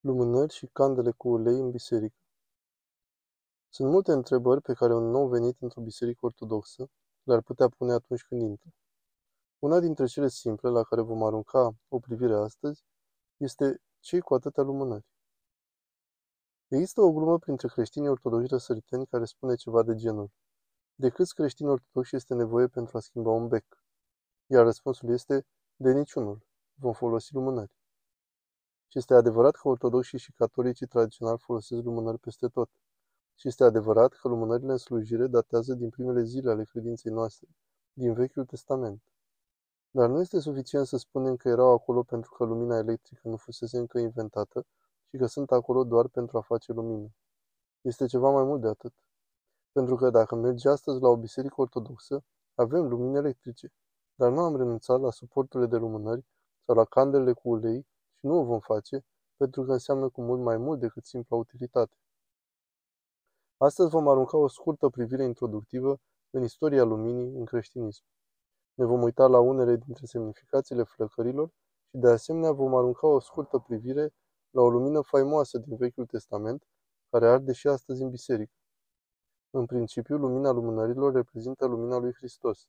Lumânări și candele cu ulei în biserică. Sunt multe întrebări pe care un nou venit într-o biserică ortodoxă le-ar putea pune atunci când intră. Una dintre cele simple la care vom arunca o privire astăzi este ce cu atâtea lumânări? Există o glumă printre creștinii ortodoxi răsăriteni care spune ceva de genul. De câți creștini ortodoxi este nevoie pentru a schimba un bec? Iar răspunsul este de niciunul. Vom folosi lumânări. Și este adevărat că ortodoxii și catolicii tradițional folosesc lumânări peste tot. Și este adevărat că lumânările în slujire datează din primele zile ale credinței noastre, din Vechiul Testament. Dar nu este suficient să spunem că erau acolo pentru că lumina electrică nu fusese încă inventată și că sunt acolo doar pentru a face lumină. Este ceva mai mult de atât. Pentru că dacă mergi astăzi la o biserică ortodoxă, avem lumini electrice, dar nu am renunțat la suporturile de lumânări sau la candelele cu ulei și nu o vom face, pentru că înseamnă cu mult mai mult decât simpla utilitate. Astăzi vom arunca o scurtă privire introductivă în istoria luminii în creștinism. Ne vom uita la unele dintre semnificațiile flăcărilor și de asemenea vom arunca o scurtă privire la o lumină faimoasă din Vechiul Testament, care arde și astăzi în biserică. În principiu, lumina lumânărilor reprezintă lumina lui Hristos.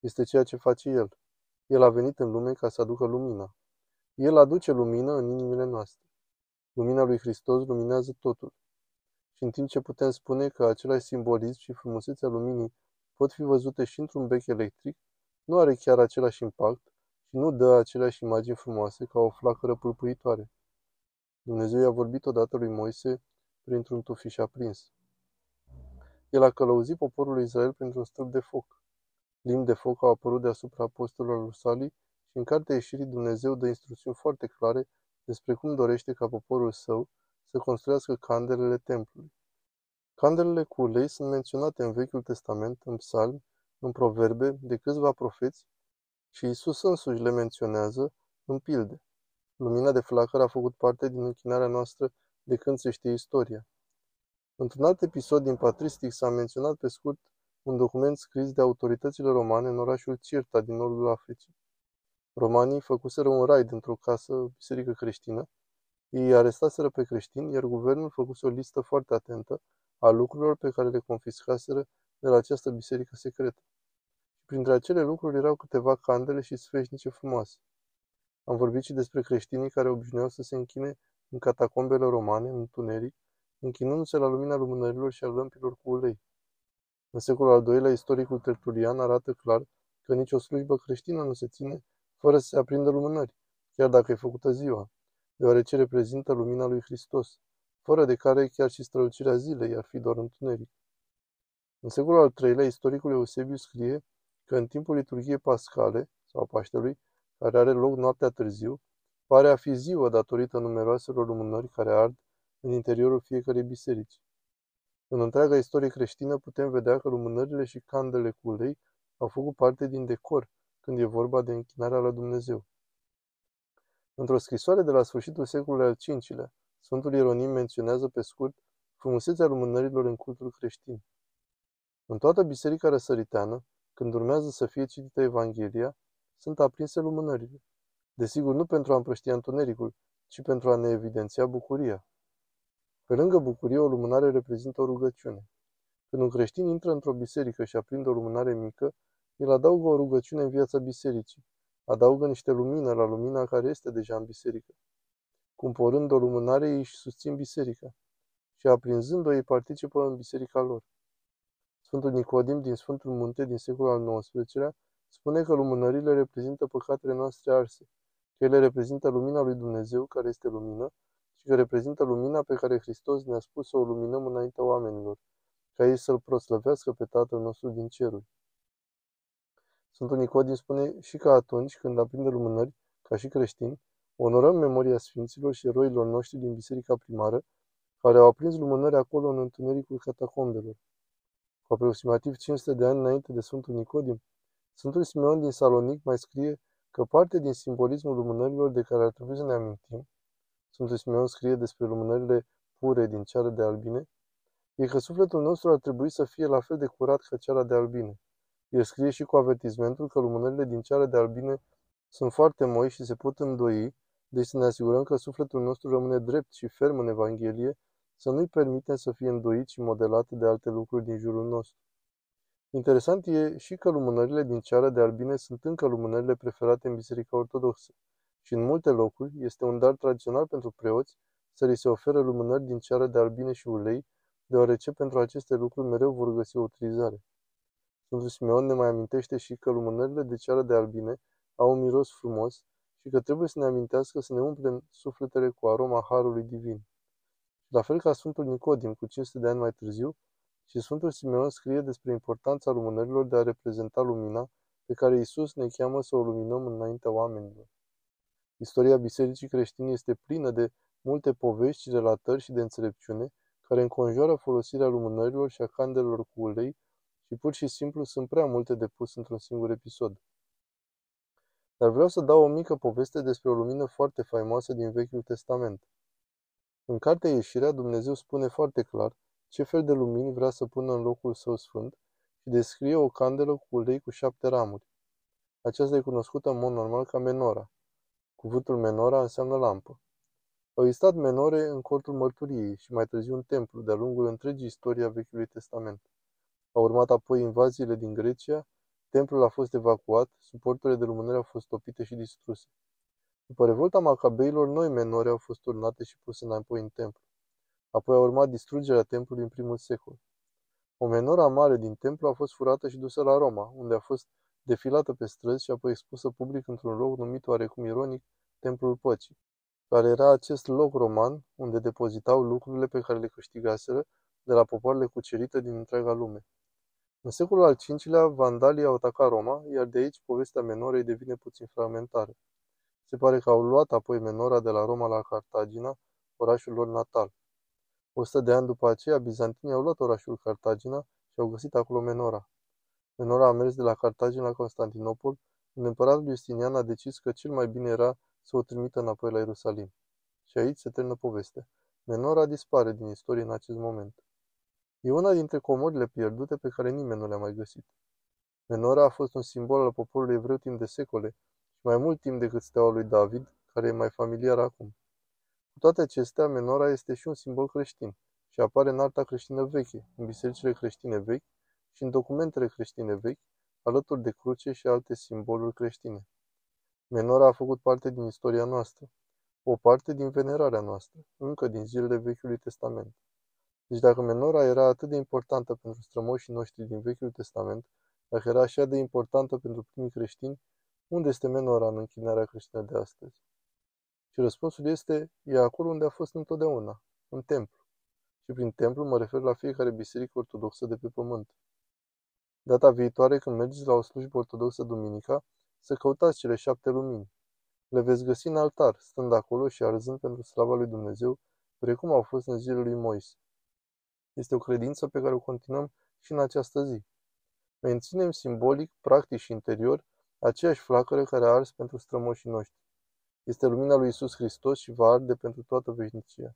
Este ceea ce face El. El a venit în lume ca să aducă lumina. El aduce lumină în inimile noastre. Lumina lui Hristos luminează totul. Și în timp ce putem spune că același simbolism și frumusețea luminii pot fi văzute și într-un bec electric, nu are chiar același impact și nu dă aceleași imagini frumoase ca o flacără pulpuitoare. Dumnezeu i-a vorbit odată lui Moise printr-un tufiș aprins. El a călăuzit poporul Israel printr-un stâlp de foc. Limbi de foc au apărut deasupra apostolilor lui Sali și în cartea ieșirii Dumnezeu dă instrucțiuni foarte clare despre cum dorește ca poporul său să construiască candelele templului. Candelele cu ulei sunt menționate în Vechiul Testament, în psalmi, în proverbe, de câțiva profeți și Isus însuși le menționează în pilde. Lumina de flacără a făcut parte din închinarea noastră de când se știe istoria. Într-un alt episod din Patristic s-a menționat pe scurt un document scris de autoritățile romane în orașul Cirta din nordul Africii. Romanii făcuseră un raid într-o casă, biserică creștină, ei arestaseră pe creștini, iar guvernul făcuse o listă foarte atentă a lucrurilor pe care le confiscaseră de la această biserică secretă. Și printre acele lucruri erau câteva candele și sfeșnice frumoase. Am vorbit și despre creștinii care obișnuiau să se închine în catacombele romane, în întuneric, închinându-se la lumina lumânărilor și a lămpilor cu ulei. În secolul al doilea, istoricul Tertulian arată clar că nicio slujbă creștină nu se ține fără să se aprindă lumânări, chiar dacă e făcută ziua, deoarece reprezintă lumina lui Hristos, fără de care chiar și strălucirea zilei ar fi doar întuneric. În secolul al III-lea, istoricul Eusebiu scrie că în timpul liturgiei pascale, sau a Paștelui, care are loc noaptea târziu, pare a fi ziua datorită numeroaselor lumânări care ard în interiorul fiecărei biserici. În întreaga istorie creștină putem vedea că lumânările și candele cu ulei au făcut parte din decor când e vorba de închinarea la Dumnezeu. Într-o scrisoare de la sfârșitul secolului al V-lea, Sfântul Ieronim menționează pe scurt frumusețea lumânărilor în cultul creștin. În toată biserica răsăriteană, când urmează să fie citită Evanghelia, sunt aprinse lumânările. Desigur, nu pentru a împrăștia întunericul, ci pentru a ne evidenția bucuria. Pe lângă bucurie, o lumânare reprezintă o rugăciune. Când un creștin intră într-o biserică și aprinde o lumânare mică, el adaugă o rugăciune în viața bisericii. Adaugă niște lumină la lumina care este deja în biserică. Cumpărând o lumânare, ei își susțin biserica și aprinzând-o, ei participă în biserica lor. Sfântul Nicodim din Sfântul Munte din secolul al XIX-lea spune că lumânările reprezintă păcatele noastre arse, că ele reprezintă lumina lui Dumnezeu, care este lumină, și că reprezintă lumina pe care Hristos ne-a spus să o luminăm înaintea oamenilor, ca ei să-L proslăvească pe Tatăl nostru din ceruri. Sfântul Nicodim spune și că atunci când aprinde lumânări, ca și creștini, onorăm memoria Sfinților și eroilor noștri din biserica primară, care au aprins lumânări acolo în întunericul catacombelor. Cu aproximativ 500 de ani înainte de Sfântul Nicodim, Sfântul Simeon din Salonic mai scrie că parte din simbolismul lumânărilor de care ar trebui să ne amintim, Sfântul Simeon scrie despre lumânările pure din ceară de albine, e că sufletul nostru ar trebui să fie la fel de curat ca ceara de albine. El scrie și cu avertizmentul că lumânările din ceară de albine sunt foarte moi și se pot îndoi Deci să ne asigurăm că sufletul nostru rămâne drept și ferm în Evanghelie, să nu-i permitem să fie îndoit și modelat de alte lucruri din jurul nostru. Interesant e și că lumânările din ceară de albine sunt încă lumânările preferate în Biserica Ortodoxă și în multe locuri este un dar tradițional pentru preoți să li se oferă lumânări din ceară de albine și ulei, deoarece pentru aceste lucruri mereu vor găsi o utilizare. Sfântul Simeon ne mai amintește și că lumânările de ceară de albine au un miros frumos și că trebuie să ne amintească să ne umplem sufletele cu aroma Harului Divin. La fel ca Sfântul Nicodim, cu 500 de ani mai târziu, și Sfântul Simeon scrie despre importanța lumânărilor de a reprezenta lumina pe care Isus ne cheamă să o luminăm înaintea oamenilor. Istoria bisericii creștine este plină de multe povești, relatări și de înțelepciune care înconjoară folosirea lumânărilor și a candelelor cu ulei și pur și simplu sunt prea multe de pus într-un singur episod. Dar vreau să dau o mică poveste despre o lumină foarte faimoasă din Vechiul Testament. În cartea Ieșirea, Dumnezeu spune foarte clar ce fel de lumini vrea să pună în locul său sfânt și descrie o candelă cu ulei cu șapte ramuri. Aceasta e cunoscută în mod normal ca menora. Cuvântul menora înseamnă lampă. Au existat menore în cortul mărturiei și mai târziu un templu de-a lungul întregii istorii a Vechiului Testament. Au urmat apoi invaziile din Grecia, templul a fost evacuat, suporturile de lumânări au fost topite și distruse. După revolta macabeilor, noi menore au fost turnate și puse înapoi în templu. Apoi a urmat distrugerea templului în primul secol. O menora mare din templu a fost furată și dusă la Roma, unde a fost defilată pe străzi și apoi expusă public într-un loc numit oarecum ironic Templul Păcii, care era acest loc roman unde depozitau lucrurile pe care le câștigaseră de la popoarele cucerite din întreaga lume. În secolul al V-lea, vandalii au atacat Roma, iar de aici povestea menorei devine puțin fragmentară. Se pare că au luat apoi menora de la Roma la Cartagina, orașul lor natal. O sută de ani după aceea, bizantinii au luat orașul Cartagina și au găsit acolo menora. Menora a mers de la Cartagina la Constantinopol, unde împăratul Justinian a decis că cel mai bine era să o trimită înapoi la Ierusalim. Și aici se termină povestea. Menora dispare din istorie în acest moment. E una dintre comorile pierdute pe care nimeni nu le-a mai găsit. Menora a fost un simbol al poporului evreu timp de secole și mai mult timp decât steaua lui David, care e mai familiar acum. Cu toate acestea, menora este și un simbol creștin și apare în arta creștină veche, în bisericile creștine vechi și în documentele creștine vechi, alături de cruce și alte simboluri creștine. Menora a făcut parte din istoria noastră, o parte din venerarea noastră, încă din zilele Vechiului Testament. Deci dacă menora era atât de importantă pentru strămoșii noștri din Vechiul Testament, dacă era așa de importantă pentru primii creștini, unde este menora în închinarea creștină de astăzi? Și răspunsul este, e acolo unde a fost întotdeauna, în templu. Și prin templu mă refer la fiecare biserică ortodoxă de pe pământ. Data viitoare, când mergeți la o slujbă ortodoxă duminica, să căutați cele șapte lumini. Le veți găsi în altar, stând acolo și arzând pentru slava lui Dumnezeu, precum au fost în zilele lui Moise. Este o credință pe care o continuăm și în această zi. Menținem simbolic, practic și interior aceeași flacără care a ars pentru strămoșii noștri. Este lumina lui Isus Hristos și va arde pentru toată veșnicia.